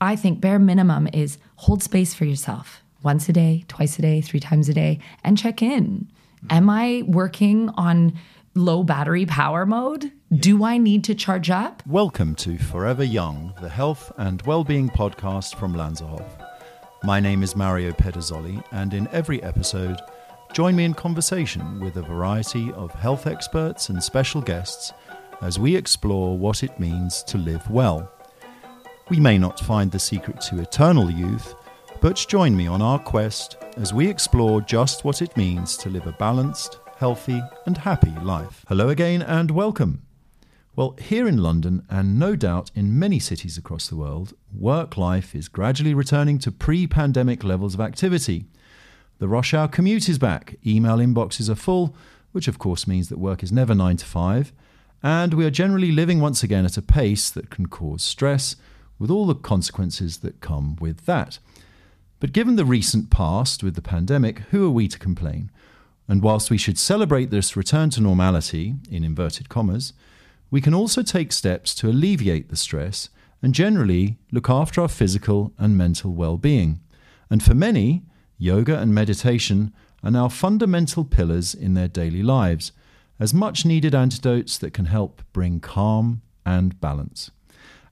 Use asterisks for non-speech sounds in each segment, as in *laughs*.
I think bare minimum is hold space for yourself once a day, twice a day, three times a day, and check in. Am I working on low battery power mode? Do I need to charge up? Welcome to Forever Young, the health and well-being podcast from Lanserhof. My name is Mario Pederzoli, and in every episode, join me in conversation with a variety of health experts and special guests as we explore what it means to live well. We may not find the secret to eternal youth, but join me on our quest as we explore just what it means to live a balanced, healthy, and happy life. Hello again and welcome. Well, here in London, and no doubt in many cities across the world, work life is gradually returning to pre pandemic levels of activity. The rush hour commute is back, email inboxes are full, which of course means that work is never 9 to 5, and we are generally living once again at a pace that can cause stress, with all the consequences that come with that. But given the recent past with the pandemic, who are we to complain? And whilst we should celebrate this return to normality, in inverted commas, we can also take steps to alleviate the stress and generally look after our physical and mental well being. And for many, yoga and meditation are now fundamental pillars in their daily lives, as much needed antidotes that can help bring calm and balance.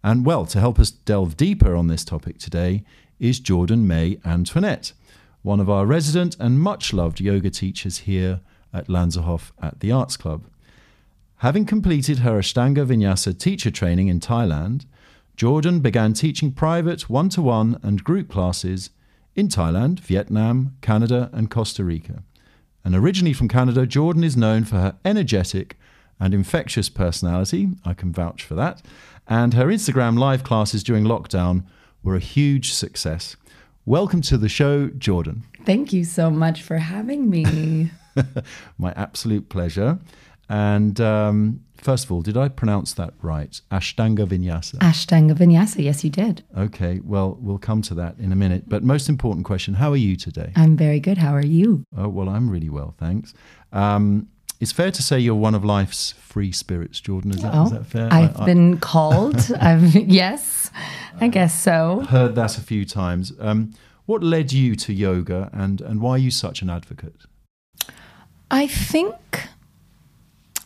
And well, to help us delve deeper on this topic today is Jordan May Antoinette, one of our resident and much loved yoga teachers here at Lanserhof at the Arts Club. Having completed her Ashtanga Vinyasa teacher training in Thailand, Jordan began teaching private one to one and group classes in Thailand, Vietnam, Canada, and Costa Rica. And originally from Canada, Jordan is known for her energetic and infectious personality. I can vouch for that. And her Instagram live classes during lockdown were a huge success. Welcome to the show, Jordan. Thank you so much for having me. *laughs* My absolute pleasure. And um, first of all, did I pronounce that right? Ashtanga Vinyasa. Ashtanga Vinyasa, yes, you did. Okay, well, we'll come to that in a minute. But most important question how are you today? I'm very good. How are you? Oh, well, I'm really well, thanks. Um, it's fair to say you're one of life's free spirits, Jordan. Is that, oh, is that fair? I've I, been called. *laughs* I've yes, I guess so. Heard that a few times. Um, what led you to yoga, and and why are you such an advocate? I think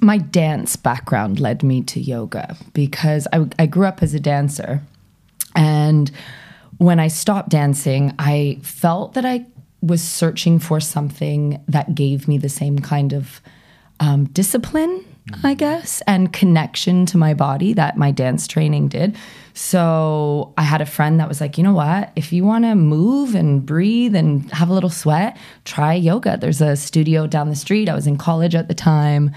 my dance background led me to yoga because I, I grew up as a dancer, and when I stopped dancing, I felt that I was searching for something that gave me the same kind of um, discipline, I guess, and connection to my body that my dance training did. So I had a friend that was like, you know what? If you want to move and breathe and have a little sweat, try yoga. There's a studio down the street. I was in college at the time.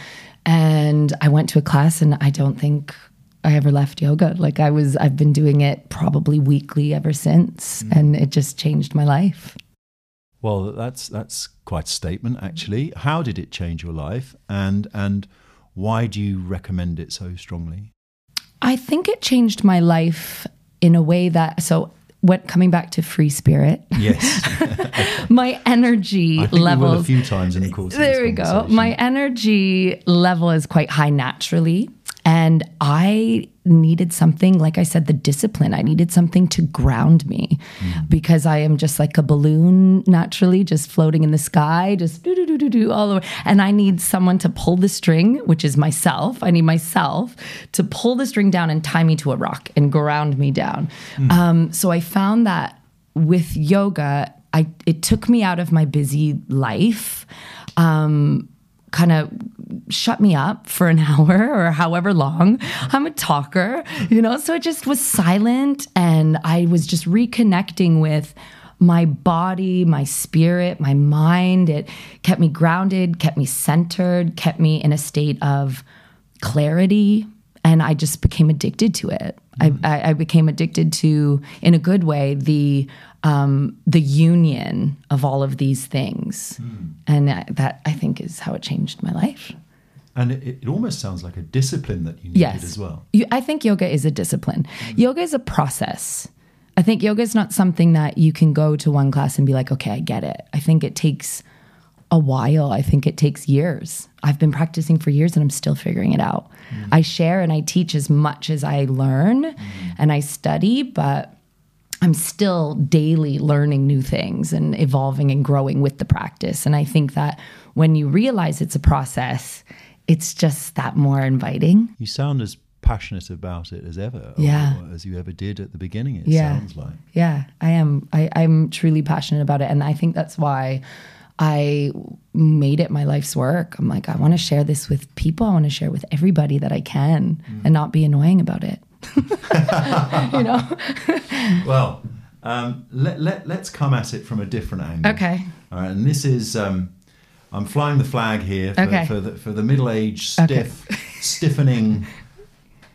And I went to a class, and I don't think I ever left yoga. Like I was, I've been doing it probably weekly ever since, mm. and it just changed my life. Well, that's that's quite a statement, mm-hmm. actually. How did it change your life, and and why do you recommend it so strongly? I think it changed my life in a way that so what coming back to free spirit. Yes. *laughs* *laughs* my energy level a few times in the course. There we go. My energy level is quite high naturally. And I needed something, like I said, the discipline. I needed something to ground me mm. because I am just like a balloon naturally, just floating in the sky, just do, do, do, do, do, all over. And I need someone to pull the string, which is myself. I need myself to pull the string down and tie me to a rock and ground me down. Mm. Um, so I found that with yoga, I, it took me out of my busy life. Um, kind of shut me up for an *laughs* hour or however long. I'm a talker, you know, so it just was silent and I was just reconnecting with my body, my spirit, my mind. It kept me grounded, kept me centered, kept me in a state of clarity. And I just became addicted to it. Mm-hmm. I, I, became addicted to, in a good way, the um, the union of all of these things, mm. and that I think is how it changed my life. And it, it, almost sounds like a discipline that you needed yes. as well. You, I think yoga is a discipline. Mm. Yoga is a process. I think yoga is not something that you can go to one class and be like, okay, I get it. I think it takes a while. I think it takes years. I've been practicing for years and I'm still figuring it out. Mm. I share and I teach as much as I learn mm. and I study, but I'm still daily learning new things and evolving and growing with the practice. And I think that when you realize it's a process, it's just that more inviting. You sound as passionate about it as ever, Yeah. or as you ever did at the beginning. It Yeah. sounds like. Yeah, I am. I, I'm truly passionate about it. And I think that's why I made it my life's work. I'm like, I want to share this with people. I want to share it with everybody that I can mm. and not be annoying about it. *laughs* you know? *laughs* Well, um, let, let, let's come at it from a different angle. Okay. All right, and this is um, I'm flying the flag here for, Okay. for the for the middle-aged, Okay. stiff, stiffening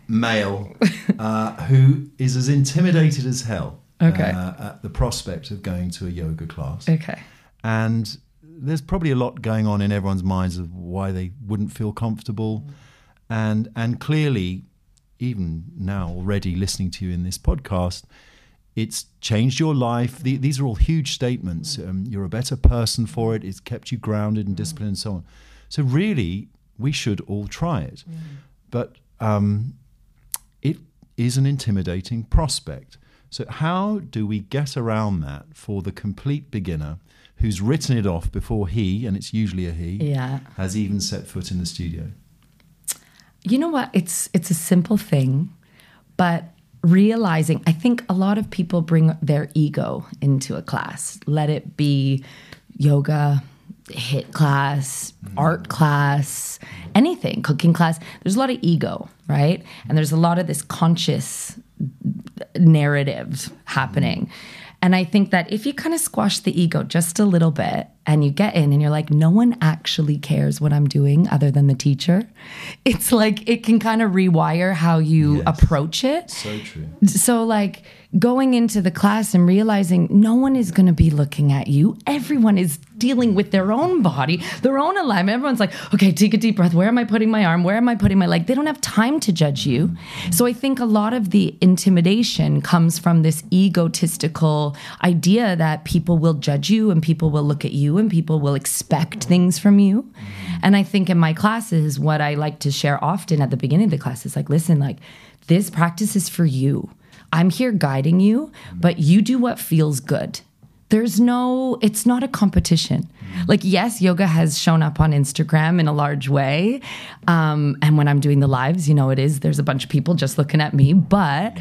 male *laughs* uh, who is as intimidated as hell Okay. uh, at the prospect of going to a yoga class. Okay. And there's probably a lot going on in everyone's minds of why they wouldn't feel comfortable, and and clearly, even now already listening to you in this podcast, it's changed your life. The, these are all huge statements. Um, you're a better person for it. It's kept you grounded and disciplined and so on. So really, we should all try it. But um, it is an intimidating prospect. So, how do we get around that for the complete beginner who's written it off before he, and it's usually a he, Yeah. has even set foot in the studio? You know what? It's it's a simple thing, but realizing I think a lot of people bring their ego into a class. Let it be yoga, HIIT class, mm. art class, anything, cooking class. There's a lot of ego, right? And there's a lot of this conscious narrative happening. Mm. And I think that if you kind of squash the ego just a little bit and you get in and you're like, no one actually cares what I'm doing other than the teacher, *laughs* it's like it can kind of rewire how you Yes. approach it. So true. So, like going into the class and realizing no one is going to be looking at you. Everyone is dealing with their own body, their own alignment. Everyone's like, okay, take a deep breath. Where am I putting my arm? Where am I putting my leg? They don't have time to judge you. So, I think a lot of the intimidation comes from this egotistical idea that people will judge you and people will look at you and people will expect things from you. And I think in my classes, what I like to share often at the beginning of the class is like, listen, like, this practice is for you. I'm here guiding you, but you do what feels good. There's no, it's not a competition. Like, yes, yoga has shown up on Instagram in a large way. Um, and when I'm doing the lives, you know, it is, there's a bunch of people just looking at me. But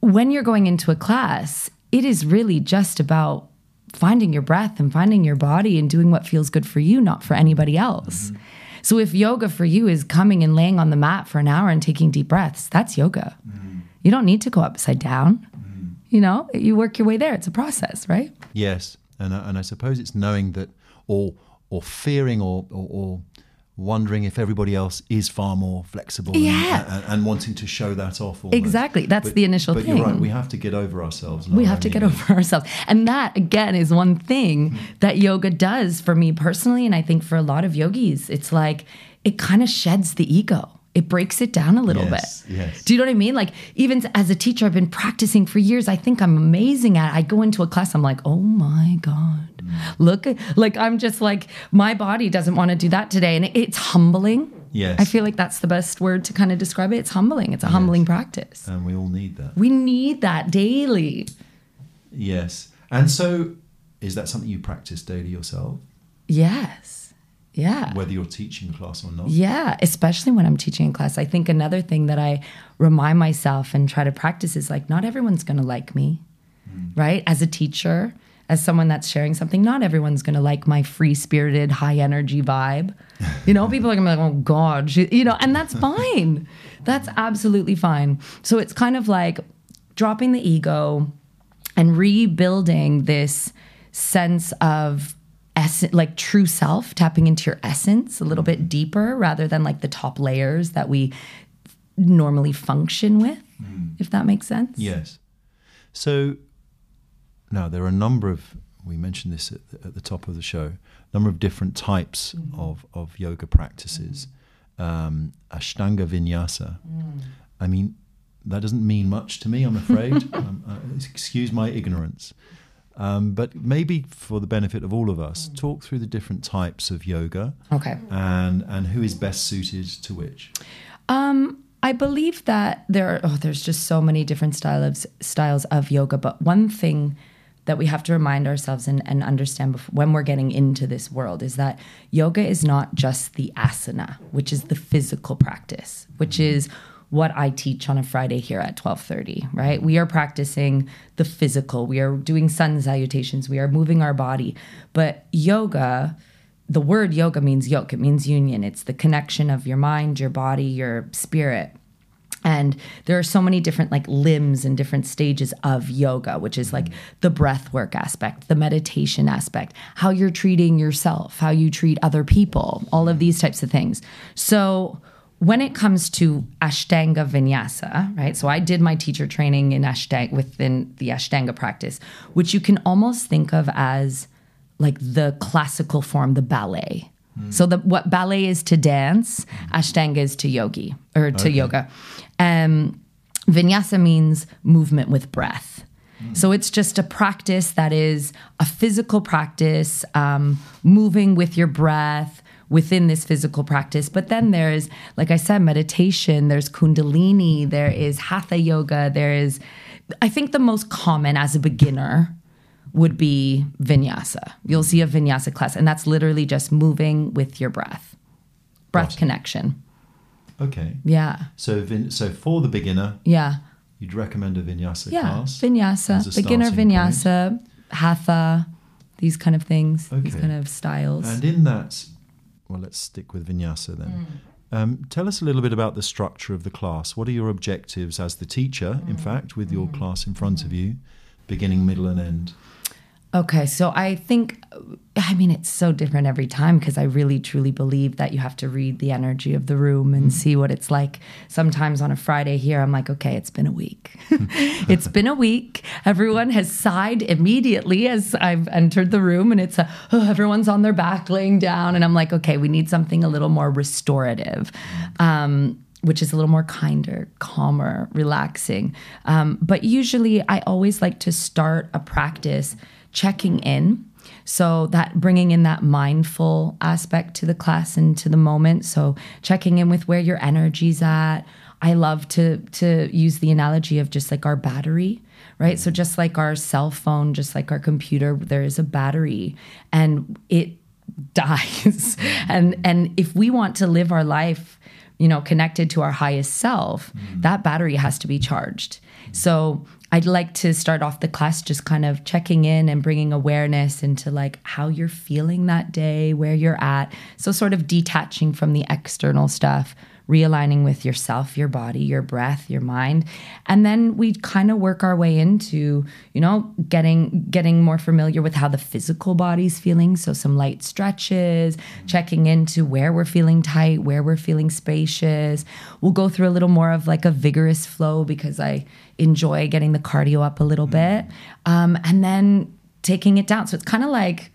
when you're going into a class, it is really just about finding your breath and finding your body and doing what feels good for you, not for anybody else. Mm-hmm. So if yoga for you is coming and laying on the mat for an hour and taking deep breaths, that's yoga. Mm-hmm. You don't need to go upside down. Mm-hmm. You know, you work your way there. It's a process, right? Yes, and I, and I suppose it's knowing that, or or fearing, or or, or wondering if everybody else is far more flexible, and- Yeah. and, and, wanting to show that off. Almost. Exactly. That's But- the initial but thing. But you're right. We have to get over ourselves. we have to get over *laughs* ourselves. And that, again, is one thing hmm. that yoga does for me personally. And I think for a lot of yogis, it's like it kind of sheds the ego. It breaks it down a little Yes, bit. yes. Do you know what I mean? Like, even as a teacher, I've been practicing for years. I think I'm amazing at it. I go into a class, I'm like, oh my God. Look, like, I'm just like, my body doesn't want to do that today. And it, it's humbling. Yes. I feel like that's the best word to kind of describe it. It's humbling. It's a humbling practice. and we all need that. We need that daily. Yes, and so is that something you practice daily yourself, Yes. Yeah. whether you're teaching a class or not? Yeah, especially when I'm teaching in class. I think another thing that I remind myself and try to practice is like, not everyone's going to like me, mm. right? As a teacher, as someone that's sharing something, not everyone's going to like my free spirited, high energy vibe. You know, people are to be like, oh God, she, you know, and that's fine. That's absolutely fine. So it's kind of like dropping the ego and rebuilding this sense of essence, like true self, tapping into your essence a little bit deeper rather than like the top layers that we normally function with, hmm. if that makes sense. Yes. So now there are a number of we mentioned this at the, at the top of the show. a Number of different types of of yoga practices. Um, Ashtanga Vinyasa. I mean, that doesn't mean much to me. I'm afraid. *laughs* um, uh, excuse my ignorance. Um, but maybe for the benefit of all of us, talk through the different types of yoga Okay. and and who is best suited to which. I believe that there are, oh, there's just so many different styles styles of yoga, but one thing that we have to remind ourselves and, and understand before, when we're getting into this world is that yoga is not just the asana, which is the physical practice, which mm-hmm. is what I teach on a Friday here at 12:30, right? We are practicing the physical. We are doing sun salutations. We are moving our body. But yoga, the word yoga means yoke. It means union. It's the connection of your mind, your body, your spirit. And there are so many different like limbs and different stages of yoga, which is like the breath work aspect, the meditation aspect, how you're treating yourself, how you treat other people, all of these types of things. So when it comes to Ashtanga Vinyasa, right? So I did my teacher training in Ashtanga within the Ashtanga practice, which you can almost think of as like the classical form, the ballet. Hmm. So the what ballet is to dance, Ashtanga is to yogi or to yoga. Um, vinyasa means movement with breath. So it's just a practice that is a physical practice, um, moving with your breath within this physical practice. But then there's, like I said, meditation, there's Kundalini, there is Hatha yoga, there is, I think the most common as a beginner would be vinyasa. You'll see a vinyasa class, and that's literally just moving with your breath, breath it. connection. Okay. Yeah. So, vin- so for the beginner, Yeah. you'd recommend a vinyasa Yeah. class. as Vinyasa, beginner starting point. vinyasa, hatha, these kind of things, okay. these kind of styles. And in that, well, let's stick with vinyasa then. Mm. Um, tell us a little bit about the structure of the class. What are your objectives as the teacher, Mm. in fact, with your class in front of you, beginning, middle, and end? Okay, so I think, I mean, it's so different every time because I really truly believe that you have to read the energy of the room and see what it's like. Sometimes on a Friday here, I'm like, okay, it's been a week. *laughs* it's been a week. Everyone has sighed immediately as I've entered the room, and it's a, oh, everyone's on their back laying down. And I'm like, okay, we need something a little more restorative. Um, which is a little more kinder, calmer, relaxing. Um, but usually, I always like to start a practice checking in. So, that bringing in that mindful aspect to the class and to the moment. So, checking in with where your energy's at. I love to to use the analogy of just like our battery, right? So just like our cell phone, just like our computer, there is a battery and it *laughs* dies. and and if we want to live our life you know, connected to our highest self, mm. that battery has to be charged. So I'd like to start off the class just kind of checking in and bringing awareness into like how you're feeling that day, where you're at. So sort of detaching from the external stuff, realigning with yourself, your body, your breath, your mind. And then we kind of work our way into, you know, getting getting more familiar with how the physical body's feeling. So some light stretches, checking into where we're feeling tight, where we're feeling spacious. We'll go through a little more of like a vigorous flow because I enjoy getting the cardio up a little bit. Um, and then taking it down. So it's kind of like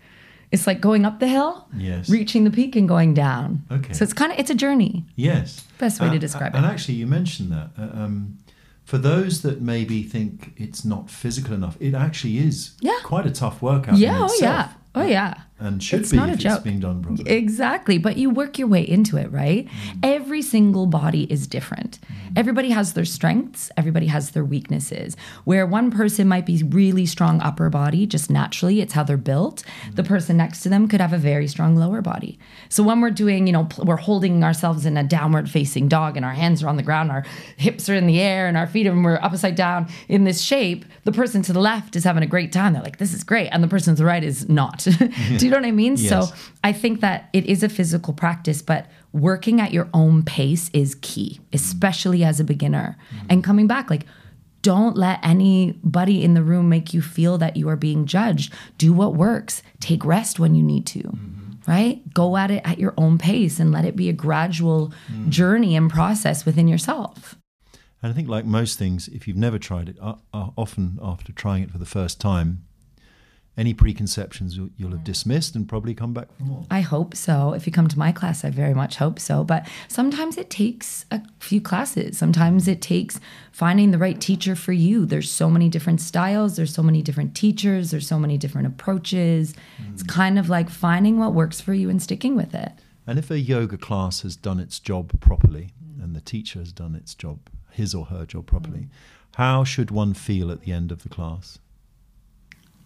it's like going up the hill, Yes. reaching the peak and going down. Okay. So it's kind of it's a journey. Yes. Best way to Uh, it. And actually, you mentioned that. Uh, um, for those that maybe think it's not physical enough, it actually is Yeah. quite a tough workout. Yeah, oh yeah. Oh yeah. And should It's be not a joke. being done properly. Exactly. But you work your way into it, right? Mm. Every single body is different. Everybody has their strengths, everybody has their weaknesses. Where one person might be really strong upper body, just naturally, it's how they're built. Mm. The person next to them could have a very strong lower body. So when we're doing, you know, pl- we're holding ourselves in a downward facing dog and our hands are on the ground, our hips are in the air and our feet are and we're upside down in this shape, the person to the left is having a great time. They're like, this is great. And the person to the right is not. *laughs* You know what I mean? Yes. So I think that it is a physical practice, but working at your own pace is key, especially as a beginner. And coming back, like, don't let anybody in the room make you feel that you are being judged. Do what works. Take rest when you need to, right? Go at it at your own pace and let it be a gradual journey and process within yourself. And I think, like most things, if you've never tried it, uh, uh, often after trying it for the first time, any preconceptions you'll, you'll have dismissed and probably come back for more. I hope so. If you come to my class, I very much hope so. But sometimes it takes a few classes. Sometimes it takes finding the right teacher for you. There's so many different styles, there's so many different teachers, there's so many different approaches. It's hmm. kind of like finding what works for you and sticking with it. And if a yoga class has done its job properly hmm. and the teacher has done its job, his or her job properly, hmm. how should one feel at the end of the class?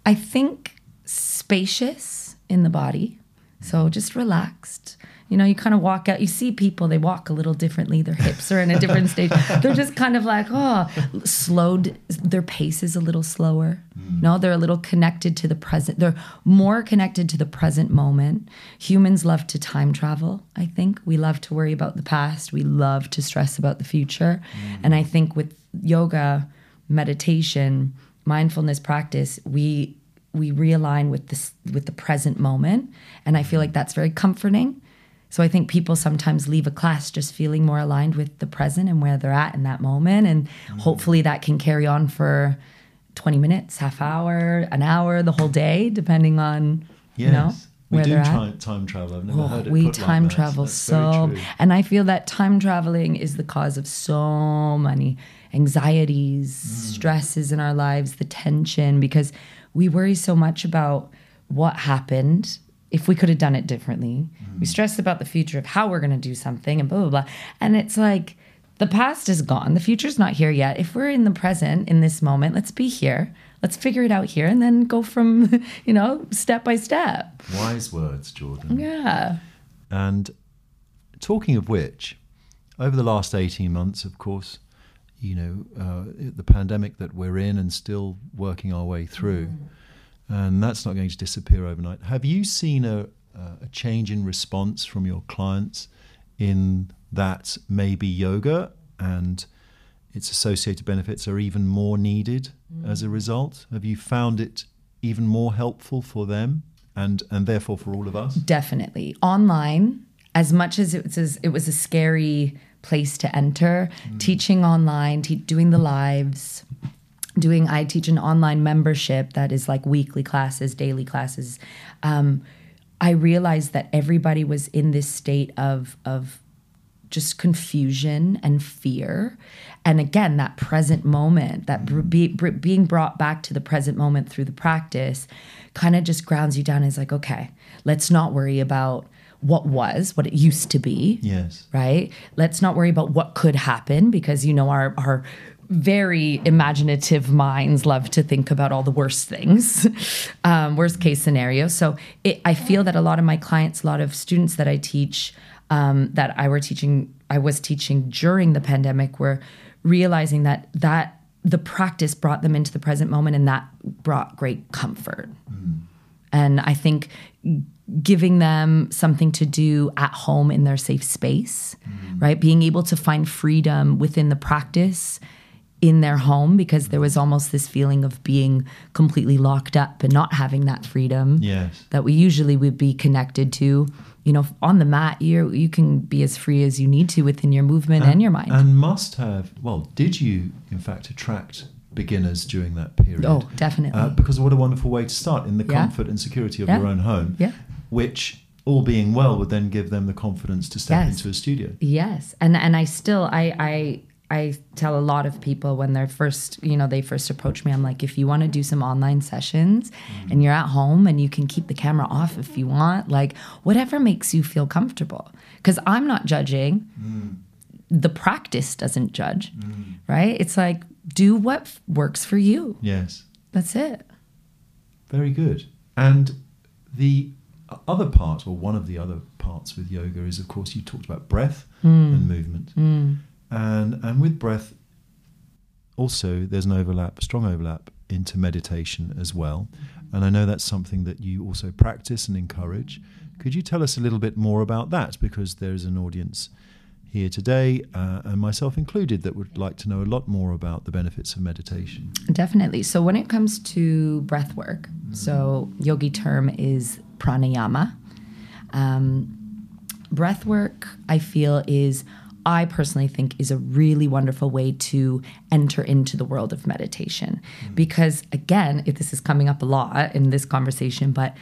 I think spacious in the body. So just relaxed. You know, you kind of walk out, you see people, they walk a little differently. Their hips are in a different *laughs* stage. They're just kind of like, oh, slowed. Their pace is a little slower. Mm. No, they're a little connected to the present. They're more connected to the present moment. Humans love to time travel, I think. We love to worry about the past. We love to stress about the future. Mm. And I think with yoga, meditation, mindfulness practice, we we realign with this with the present moment. And i feel like that's very comforting. So i think people sometimes leave a class just feeling more aligned with the present and where they're at in that moment. And hopefully that can carry on for 20 minutes half hour an hour the whole day depending on you know? Yes. We do at time travel. I've never Oh, heard it we like time that. travel so and i feel that time traveling is the cause of so many anxieties Mm. stresses in our lives the tension because we worry so much about what happened if we could have done it differently Mm. we stress about the future of how we're going to do something and blah blah blah and it's like the past is gone the future's not here yet if we're in the present in this moment let's be here let's figure it out here and then go from *laughs* you know step by step Wise words, Jordan. yeah And talking of which, over the last 18 months, of course, you know, uh, the pandemic that we're in and still working our way through, and that's not going to disappear overnight. Have you seen a, a change in response from your clients in that maybe yoga and its associated benefits are even more needed as a result? Have you found it even more helpful for them and, and therefore for all of us? Definitely. Online, as much as it was, it was a scary place to enter, teaching online, te- doing the lives, doing, I teach an online membership that is like weekly classes, daily classes. Um, I realized that everybody was in this state of, of just confusion and fear. And again, that present moment, that be, being brought back to the present moment through the practice kind of just grounds you down. Is like, okay, let's not worry about what was, what it used to be. Yes. Right? Let's not worry about what could happen because, you know, our, our, very imaginative minds love to think about all the worst things, *laughs* um, worst case scenarios. So it, I feel that a lot of my clients, a lot of students that I teach, um, that I were teaching, I was teaching during the pandemic, were realizing that that the practice brought them into the present moment, and that brought great comfort. And I think giving them something to do at home in their safe space, right? Being able to find freedom within the practice in their home because there was almost this feeling of being completely locked up and not having that freedom Yes. that we usually would be connected to. You know, on the mat, you you can be as free as you need to within your movement and, your mind. And must have, well, did you, in fact, attract beginners during that period? Oh, definitely. Uh, because what a wonderful way to start in the Yeah. comfort and security of Yeah. your own home, Yeah. which, all being well, would then give them the confidence to step Yes. into a studio. Yes, and and I still I I I tell a lot of people when they're first you know they first approach me I'm like if you want to do some online sessions mm-hmm. and you're at home and you can keep the camera off if you want like whatever makes you feel comfortable. Because I'm not judging. Mm. The practice doesn't judge mm. right? It's like do what f- works for you. Yes. that's it. Very good. And the other part, or one of the other parts with yoga, is of course you talked about breath hmm. and movement, hmm. And and with breath, also there's an overlap, strong overlap into meditation as well. And I know that's something that you also practice and encourage. Could you tell us a little bit more about that? Because there's an audience here today, uh, and myself included, that would like to know a lot more about the benefits of meditation. Definitely. So when it comes to breath work, so yogi term is pranayama. Um, breath work, I feel, is I personally think is a really wonderful way to enter into the world of meditation. Mm. Because again, if this is coming up a lot in this conversation, but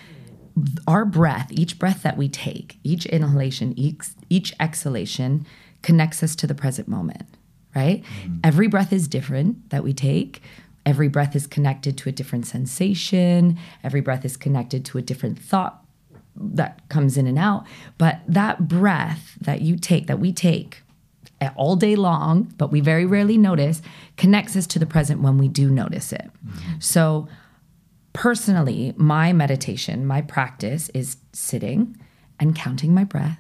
our breath, each breath that we take, each inhalation, each, each exhalation connects us to the present moment, right? Mm. Every breath is different that we take. Every breath is connected to a different sensation. Every breath is connected to a different thought that comes in and out. But that breath that you take, that we take, all day long, but we very rarely notice, connects us to the present when we do notice it. So, personally, my meditation, my practice is sitting and counting my breath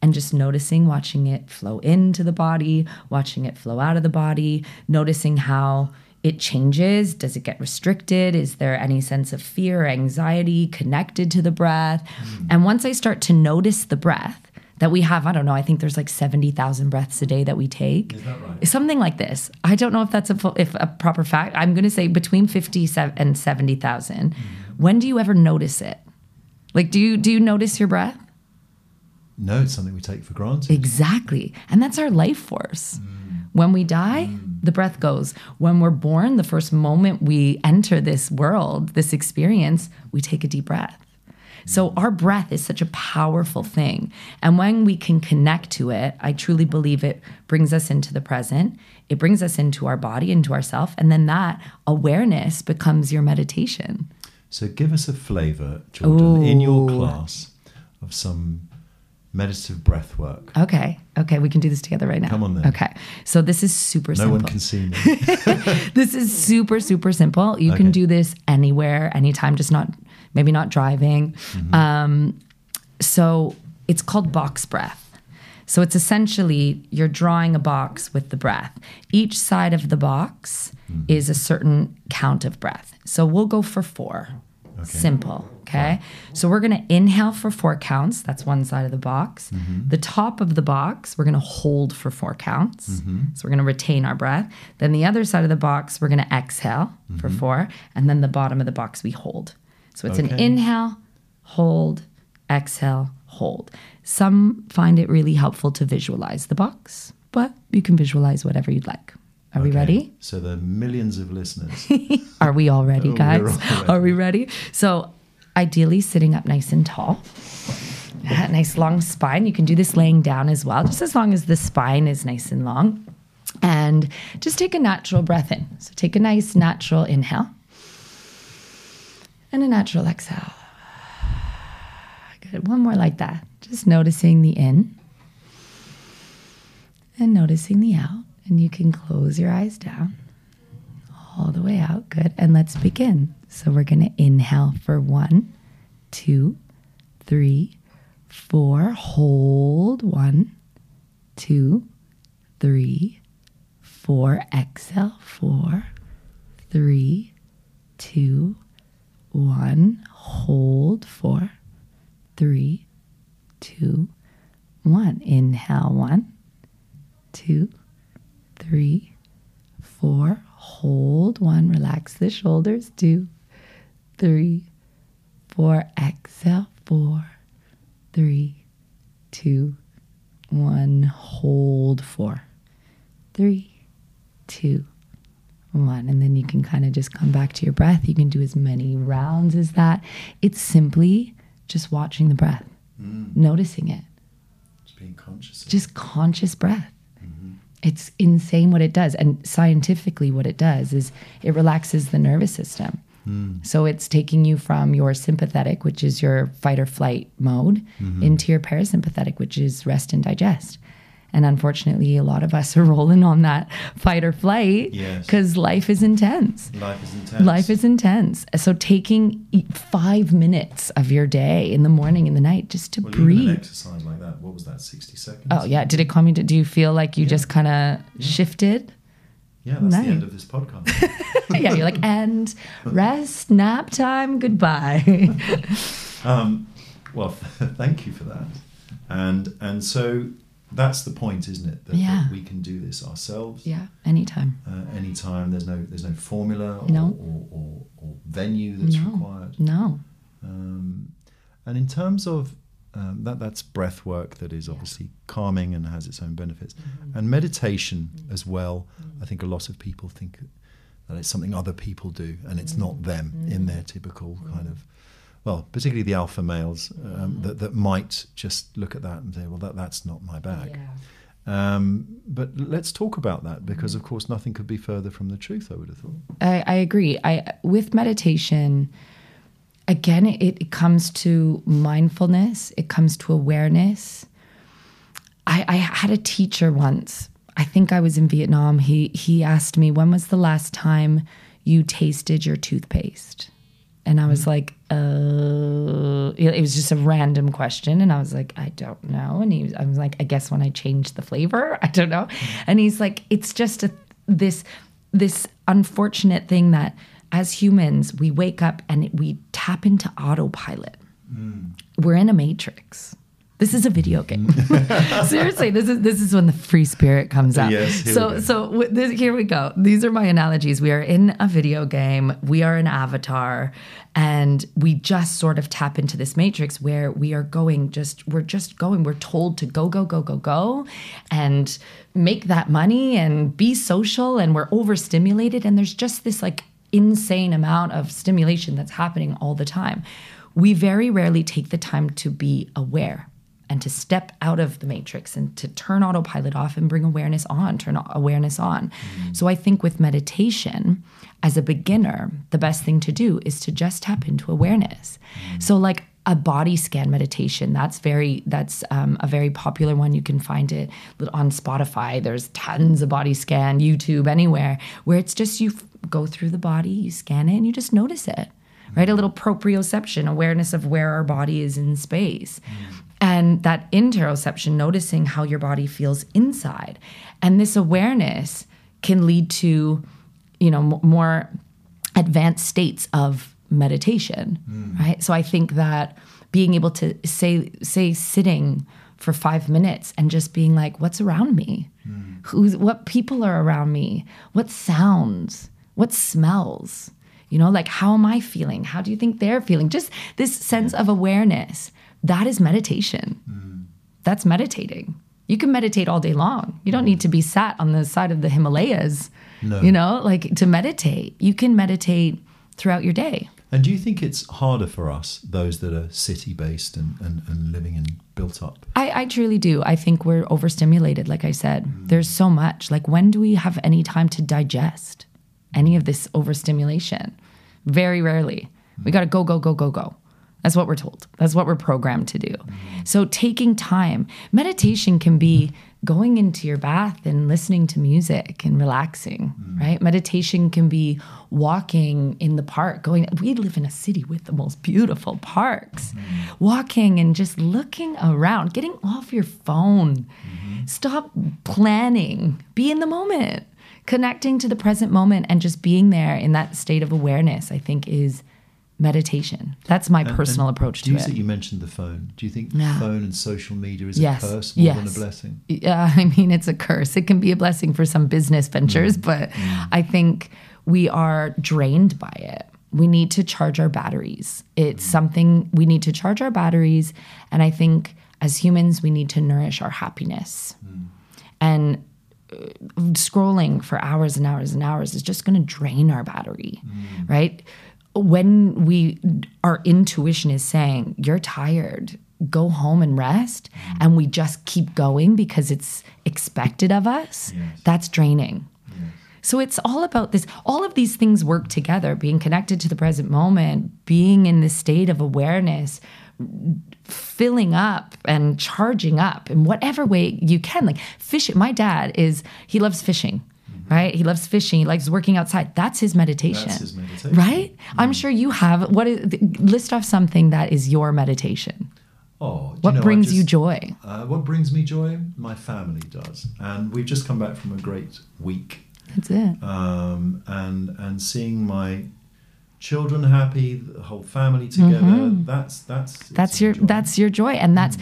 and just noticing, watching it flow into the body, watching it flow out of the body, noticing how it changes. Does it get restricted? Is there any sense of fear anxiety connected to the breath? And once I start to notice the breath, that we have, I don't know, I think there's like 70,000 breaths a day that we take. Is that right? Something like this. I don't know if that's a, full, if a proper fact. I'm going to say between 50 se- and 70,000. Mm-hmm. When do you ever notice it? Like, do you, do you notice your breath? No, it's something we take for granted. Exactly. And that's our life force. Mm. When we die, mm. the breath goes. When we're born, the first moment we enter this world, this experience, we take a deep breath. So our breath is such a powerful thing. And when we can connect to it, I truly believe it brings us into the present. It brings us into our body, into ourself, and then that awareness becomes your meditation. So give us a flavour, Jordan, in your class of some meditative breath work. Okay. Okay, we can do this together right now. Come on then. Okay. So this is super No simple. one can see me. *laughs* this is super super simple you Okay. can do this anywhere anytime just not maybe not driving. Mm-hmm. Um, so it's called box breath. So it's essentially you're drawing a box with the breath. Each side of the box mm-hmm. is a certain count of breath. So we'll go for four. Simple okay? So we're going to inhale for four counts. That's one side of the box. Mm-hmm. The top of the box we're going to hold for four counts. So we're going to retain our breath. Then the other side of the box we're going to exhale for four. And then the bottom of the box we hold so it's an inhale hold exhale hold some find it really helpful to visualize the box but you can visualize whatever you'd like are we ready So the millions of listeners. *laughs* are we all ready, Oh, guys? all ready. *laughs* Are we ready? So, ideally, sitting up nice and tall. Nice long spine. You can do this laying down as well, just as long as the spine is nice and long. And just take a natural breath in. So, take a nice natural inhale and a natural exhale. Good. One more like that. Just noticing the in and noticing the out. And you can close your eyes down all the way out. Good. And let's begin. So we're going to inhale for one, two, three, four. Hold one, two, three, four. Exhale. Four, three, two, one. Hold. Four, three, two, one. Inhale. One, two, three, four. Hold one. Relax the shoulders. Two, three, four. Exhale. Four, three, two, one. Hold four, three, two, one. And then you can kind of just come back to your breath. You can do as many rounds as that. It's simply just watching the breath, mm. noticing it Just being conscious. Just conscious breath. Mm-hmm. It's insane what it does. And scientifically, what it does is it relaxes the nervous system. Mm. So it's taking you from your sympathetic, which is your fight or flight mode, mm-hmm. into your parasympathetic, which is rest and digest. And unfortunately, a lot of us are *laughs* rolling on that fight or flight Yes. because life is intense. Life is intense. Life is intense. So taking five minutes of your day in the morning in the night just to Well, breathe. an exercise like that. What was that? Sixty seconds. Oh yeah, did it calm you? Do you feel like you just kind of shifted? Yeah, that's Nice. the end of this podcast. *laughs* yeah, you're like, and rest, nap time, goodbye. *laughs* um, well, thank you for that. And and so that's the point, isn't it? That, Yeah. that we can do this ourselves. yeah, anytime. Uh, anytime. There's no there's no formula or, No. or, or, or venue that's No. required. No. Um, and in terms of um, that, that's breath work that is obviously calming and has its own benefits, Mm-hmm. and meditation as well. I think a lot of people think that it's something other people do, and it's not them Mm-hmm. in their typical kind of. Well, particularly the alpha males um, that, that might just look at that and say, "Well, that that's not my bag." Um, but let's talk about that because, of course, nothing could be further from the truth. I would have thought. I, I agree. I with meditation, again, it, it comes to mindfulness. It comes to awareness. I, I had a teacher once. I think I was in Vietnam. He he asked me when was the last time you tasted your toothpaste, and I was mm-hmm. like, uh, it was just a random question, and I was like, I don't know, and he was, I was like, I guess when I change the flavor, *laughs* I don't know, mm-hmm. and he's like, it's just a this this unfortunate thing that as humans we wake up and we tap into autopilot. Mm. We're in a matrix. This is a video game. *laughs* Seriously, this is this is when the free spirit comes out. Yes, so so this, here we go. These are my analogies. We are in a video game. We are an avatar, and we just sort of tap into this matrix where we are going. Just we're just going. We're told to go go go go go, and make that money and be social, and we're overstimulated. And there's just this like insane amount of stimulation that's happening all the time. We very rarely take the time to be aware and to step out of the matrix and to turn autopilot off and bring awareness on, turn awareness on. Mm. So I think with meditation, as a beginner, the best thing to do is to just tap into awareness. Mm. So like a body scan meditation that's very that's um, a very popular one. You can find it on spotify. There's tons of body scan youtube anywhere where it's just you f- go through the body you scan it and you just notice it right? A mm. little proprioception awareness of where our body is in space and that interoception noticing how your body feels inside. And this awareness can lead to you know more advanced states of meditation hmm. right? So i think that being able to say say sitting for 5 minutes and just being like what's around me? Hmm. Who's what people are around me? What sounds? What smells? You know like how am i feeling? How do you think they're feeling? Just this sense of awareness that is meditation mm. that's meditating you can meditate all day long you don't need to be sat on the side of the himalayas No. you know like to meditate you can meditate throughout your day And do you think it's harder for us, those that are city based and, and, and living and built up? I, I truly do. I think we're overstimulated, like I said. Mm. There's so much. Like, when do we have any time to digest any of this overstimulation? Very rarely. We got to go, go, go, go, go. That's what we're told. That's what we're programmed to do. So, taking time, meditation can be going into your bath and listening to music and relaxing, mm. right? Meditation can be walking in the park, going, we live in a city with the most beautiful parks, mm-hmm. walking and just looking around, getting off your phone. Mm-hmm. Stop planning, be in the moment, connecting to the present moment and just being there in that state of awareness, I think is meditation. That's my And- personal and approach do to you it. think you mentioned the phone? Do you think Yeah. phone and social media is Yes, a curse more than a blessing? Yeah, *laughs* I mean, it's a curse. It can be a blessing for some business ventures, Mm. but I think we are drained by it. We need to charge our batteries. It's Mm. something we need to charge our batteries. And I think as humans, we need to nourish our happiness. Mm. And uh, scrolling for hours and hours and hours is just going to drain our battery, right? When we our intuition is saying you're tired, go home and rest, mm. and we just keep going because it's expected of us, Yes. that's draining. So it's all about this. All of these things work together being connected to the present moment, being in this state of awareness, filling up and charging up in whatever way you can. Like fishing. My dad is, he loves fishing, right? He loves fishing. He likes working outside. That's his meditation. That's his meditation. Right? I'm sure you have. What is, list off something that is your meditation. Oh, What know, brings you joy? Uh, what brings me joy? My family does, and we've just come back from a great week, That's it. um, and and seeing my children happy, the whole family together. That's that's Mm-hmm. that's your enjoyment. that's your joy and that's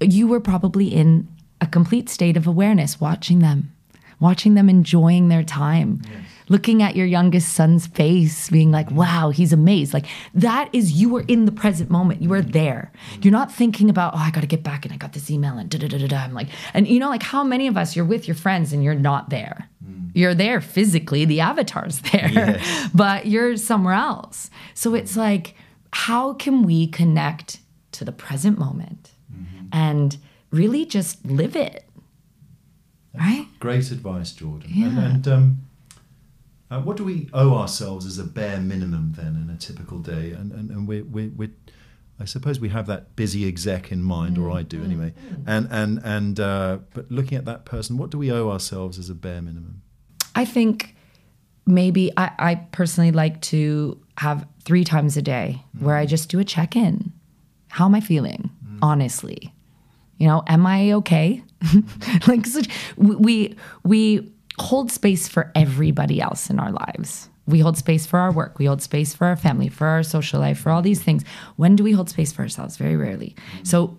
you were probably in a complete state of awareness watching them watching them enjoying their time. Looking at your youngest son's face being like wow he's amazed. Like that is you are in the present moment. You are there. You're not thinking about oh i got to get back and i got this email and da da da da da i'm like and you know like how many of us you're with your friends and you're not there. Mm. You're there physically the avatar's *laughs* there Yes. but you're somewhere else. So mm. it's like, how can we connect to the present moment mm-hmm. and really just live it? Right? Great advice, Jordan. Yeah. And, and um, uh, what do we owe ourselves as a bare minimum then in a typical day? And, and, and we're, we're, we're, I suppose we have that busy exec in mind, or I do anyway. And and and uh, but looking at that person, what do we owe ourselves as a bare minimum? I think maybe I, I personally like to have three times a day where I just do a check in. How am I feeling? Honestly, you know, am I okay? *laughs* like such, we we hold space for everybody else in our lives. We hold space for our work. We hold space for our family, for our social life, for all these things. When do we hold space for ourselves? Very rarely. So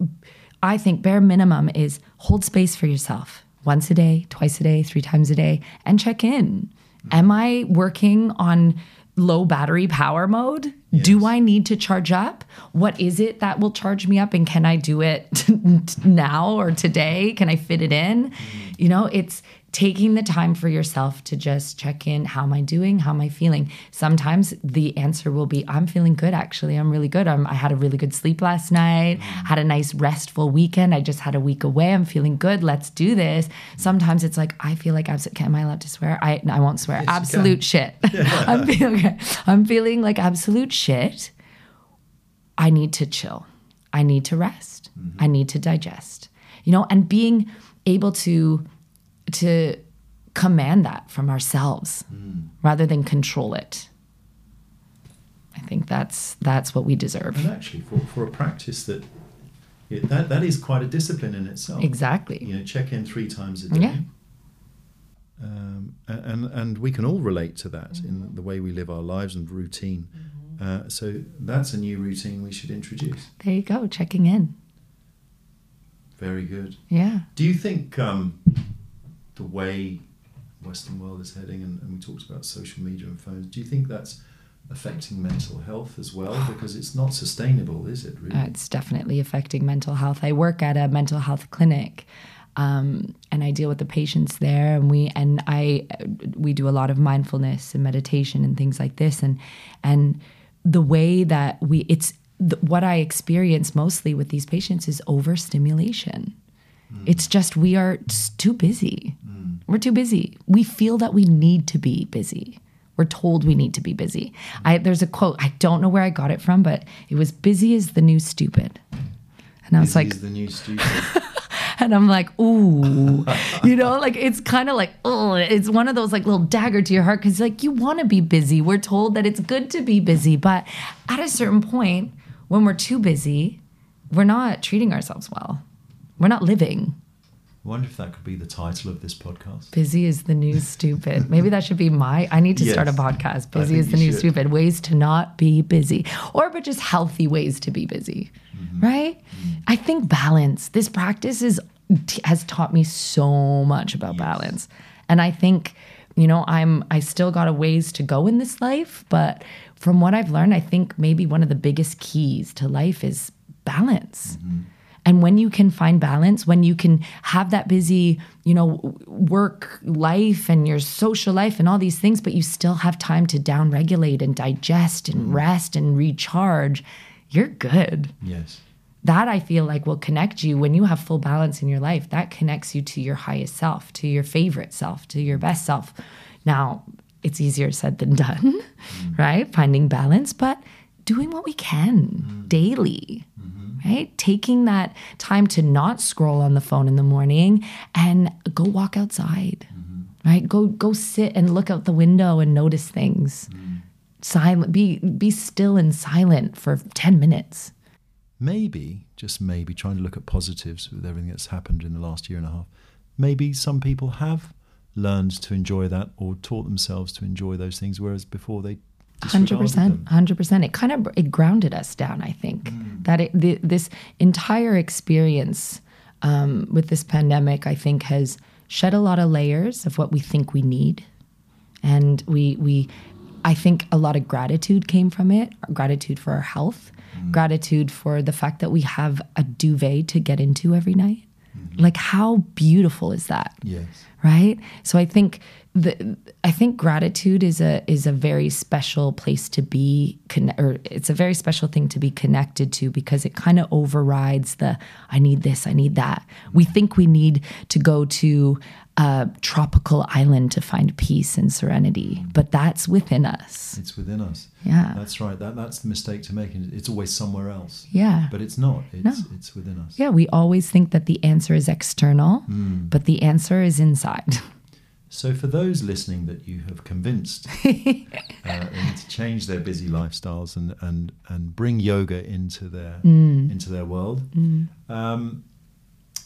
I think bare minimum is hold space for yourself once a day, twice a day, three times a day, and check in. Am I working on low battery power mode? Do I need to charge up? What is it that will charge me up? And can I do it *laughs* now or today? Can I fit it in? Mm. You know, it's taking the time for yourself to just check in. How am I doing? How am I feeling? Sometimes the answer will be, I'm feeling good, actually. I'm really good. I'm, I had a really good sleep last night, mm. had a nice restful weekend. I just had a week away. I'm feeling good. Let's do this. Sometimes it's like, I feel like, abs- am I allowed to swear? I, I won't swear. absolute shit. *laughs* *laughs* I'm, feeling, I'm feeling like absolute shit. I need to chill. I need to rest. Mm-hmm. I need to digest. You know, and being able to to command that from ourselves rather than control it. I think that's that's what we deserve. And actually, for, for a practice that it, that that is quite a discipline in itself. Exactly. You know, check in three times a day. Yeah. Um, and and we can all relate to that in the way we live our lives and routine. Uh, so that's a new routine we should introduce. There you go, checking in. Very good. Yeah. Do you think um, the way Western world is heading, and, and we talked about social media and phones, do you think that's affecting mental health as well? *sighs* Because it's not sustainable, is it? Really? Uh, it's definitely affecting mental health. I work at a mental health clinic, um, and I deal with the patients there, and we and I we do a lot of mindfulness and meditation and things like this, and and the way that we it's the, what I experience mostly with these patients is overstimulation. Mm. It's just we are too busy. Mm. We're too busy. We feel that we need to be busy. We're told we need to be busy. I, there's a quote. I don't know where I got it from, but it was "Busy is the new stupid," and I was Busy like, is the new stupid. *laughs* and I'm like, ooh, *laughs* you know, like it's kind of like, oh, it's one of those like little dagger to your heart because like you want to be busy. We're told that it's good to be busy, but at a certain point, when we're too busy, we're not treating ourselves well. We're not living. I wonder if that could be the title of this podcast. Busy is the new stupid. Maybe that should be my. I need to start a podcast. Busy is the new should. stupid. Ways to not be busy, or but just healthy ways to be busy, Mm-hmm. right? I think balance. This practice is has taught me so much about balance, and I think you know I'm I still got a ways to go in this life, but from what I've learned, I think maybe one of the biggest keys to life is balance. And when you can find balance, when you can have that busy, you know, work life and your social life and all these things, but you still have time to downregulate and digest and mm-hmm. rest and recharge, you're good. Yes. That I feel like will connect you when you have full balance in your life. That connects you to your highest self, to your favorite self, to your mm-hmm. best self. Now, it's easier said than done, mm-hmm. *laughs* right? Finding balance, but doing what we can daily right? Taking that time to not scroll on the phone in the morning and go walk outside, mm-hmm. right? Go go sit and look out the window and notice things. Mm-hmm. Silent, be be still and silent for ten minutes. Maybe, just maybe, trying to look at positives with everything that's happened in the last year and a half. Maybe some people have learned to enjoy that or taught themselves to enjoy those things, whereas before they Hundred percent, hundred percent. It kind of it grounded us down. I think Mm. that it, the, this entire experience um, with this pandemic, I think, has shed a lot of layers of what we think we need, and we we, I think, a lot of gratitude came from it. Gratitude for our health, Mm. gratitude for the fact that we have a duvet to get into every night. Mm-hmm. Like, how beautiful is that? Yes. right so i think the i think gratitude is a is a very special place to be conne- or it's a very special thing to be connected to because it kind of overrides the i need this i need that we think we need to go to a tropical island to find peace and serenity, but that's within us. It's within us. Yeah. That's right. That that's the mistake to make. It's always somewhere else. Yeah. But it's not. It's it's within us. Yeah, we always think that the answer is external, hmm. but the answer is inside. *laughs* So, for those listening that you have convinced *laughs* uh, to change their busy lifestyles and, and, and bring yoga into their into their world, um,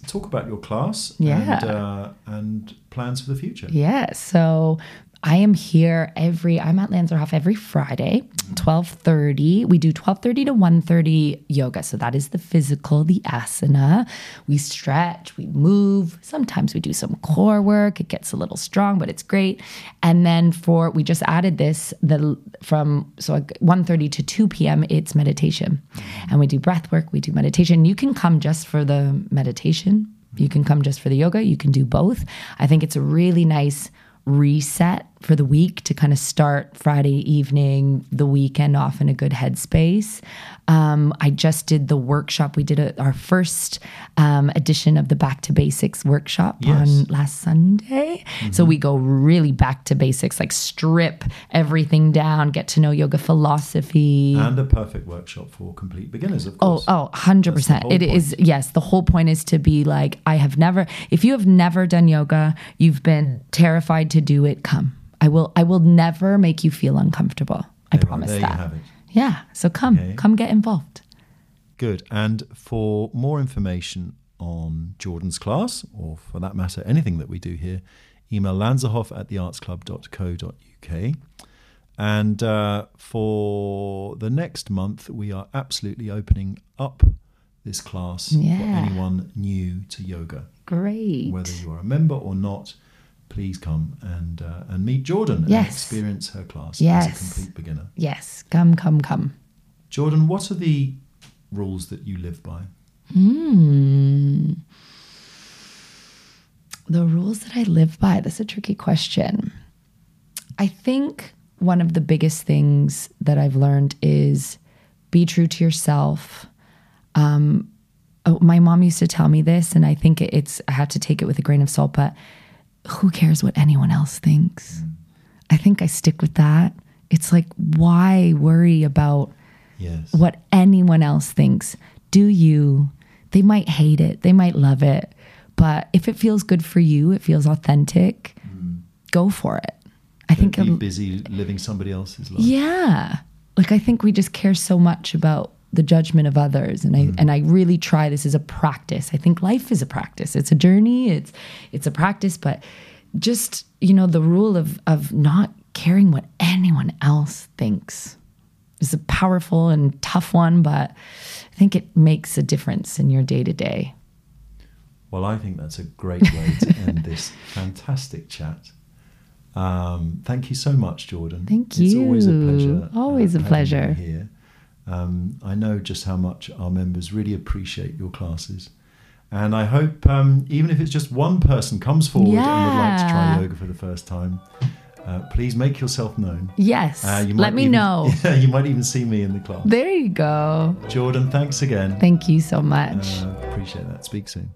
talk about your class Yeah. and, uh, and plans for the future. Yeah. So I am here every I'm at Lanserhof every Friday, 12:30. We do 12:30 to 1:30 yoga. So that is the physical, the asana. We stretch, we move. Sometimes we do some core work. It gets a little strong, but it's great. And then for we just added this the from so like 1:30 to 2 p.m. it's meditation. And we do breath work, we do meditation. You can come just for the meditation. You can come just for the yoga. You can do both. I think it's a really nice reset for the week to kind of start Friday evening, the weekend off in a good headspace. Um, I just did the workshop. We did a, our first um, edition of the Back to Basics workshop Yes. on last Sunday. So we go really back to basics, like strip everything down, get to know yoga philosophy. And a perfect workshop for complete beginners, of course. oh, oh 100%. That's the whole It is, yes, the whole point is to be like, I have never, if you have never done yoga, you've been terrified to do it, come. I will, I will never make you feel uncomfortable. I There- promise that. you have it. Yeah. So come, Okay. come get involved. Good. And for more information on Jordan's class, or for that matter, anything that we do here, email lanserhof at theartsclub.co.uk. And uh, for the next month, we are absolutely opening up this class for anyone new to yoga. Great. Whether you are a member or not, please come and uh, and meet Jordan and experience her class Yes. as a complete beginner. Yes. Come, come, come. Jordan, what are the rules that you live by? Hmm. The rules that I live by, that's a tricky question. I think one of the biggest things that I've learned is be true to yourself. Um, oh, my mom used to tell me this, and I think it- it's, I had to take it with a grain of salt, but who cares what anyone else thinks? I think I stick with that. It's like, why worry about Yes. what anyone else thinks. Do you? They might hate it, they might love it, but if it feels good for you, it feels authentic, mm. go for it. I Don't think, be busy living somebody else's life. yeah, like I think we just care so much about the judgment of others, and I and I really try. This is a practice. I think life is a practice. It's a journey. It's it's a practice, but just you know the rule of of not caring what anyone else thinks is a powerful and tough one, but I think it makes a difference in your day to day. Well, I think that's a great way to *laughs* end this fantastic chat. Um, thank you so much, Jordan. Thank you. It's always a pleasure. uh, Always a pleasure. Here, um, I know just how much our members really appreciate your classes, and I hope um, even if it's just one person comes forward and would like to try yoga for the first time, uh, please make yourself known. Yes, Uh, you let me even- know. *laughs* Yeah, you might even see me in the class. There you go. Jordan, thanks again. Thank you so much. Uh, appreciate that. Speak soon.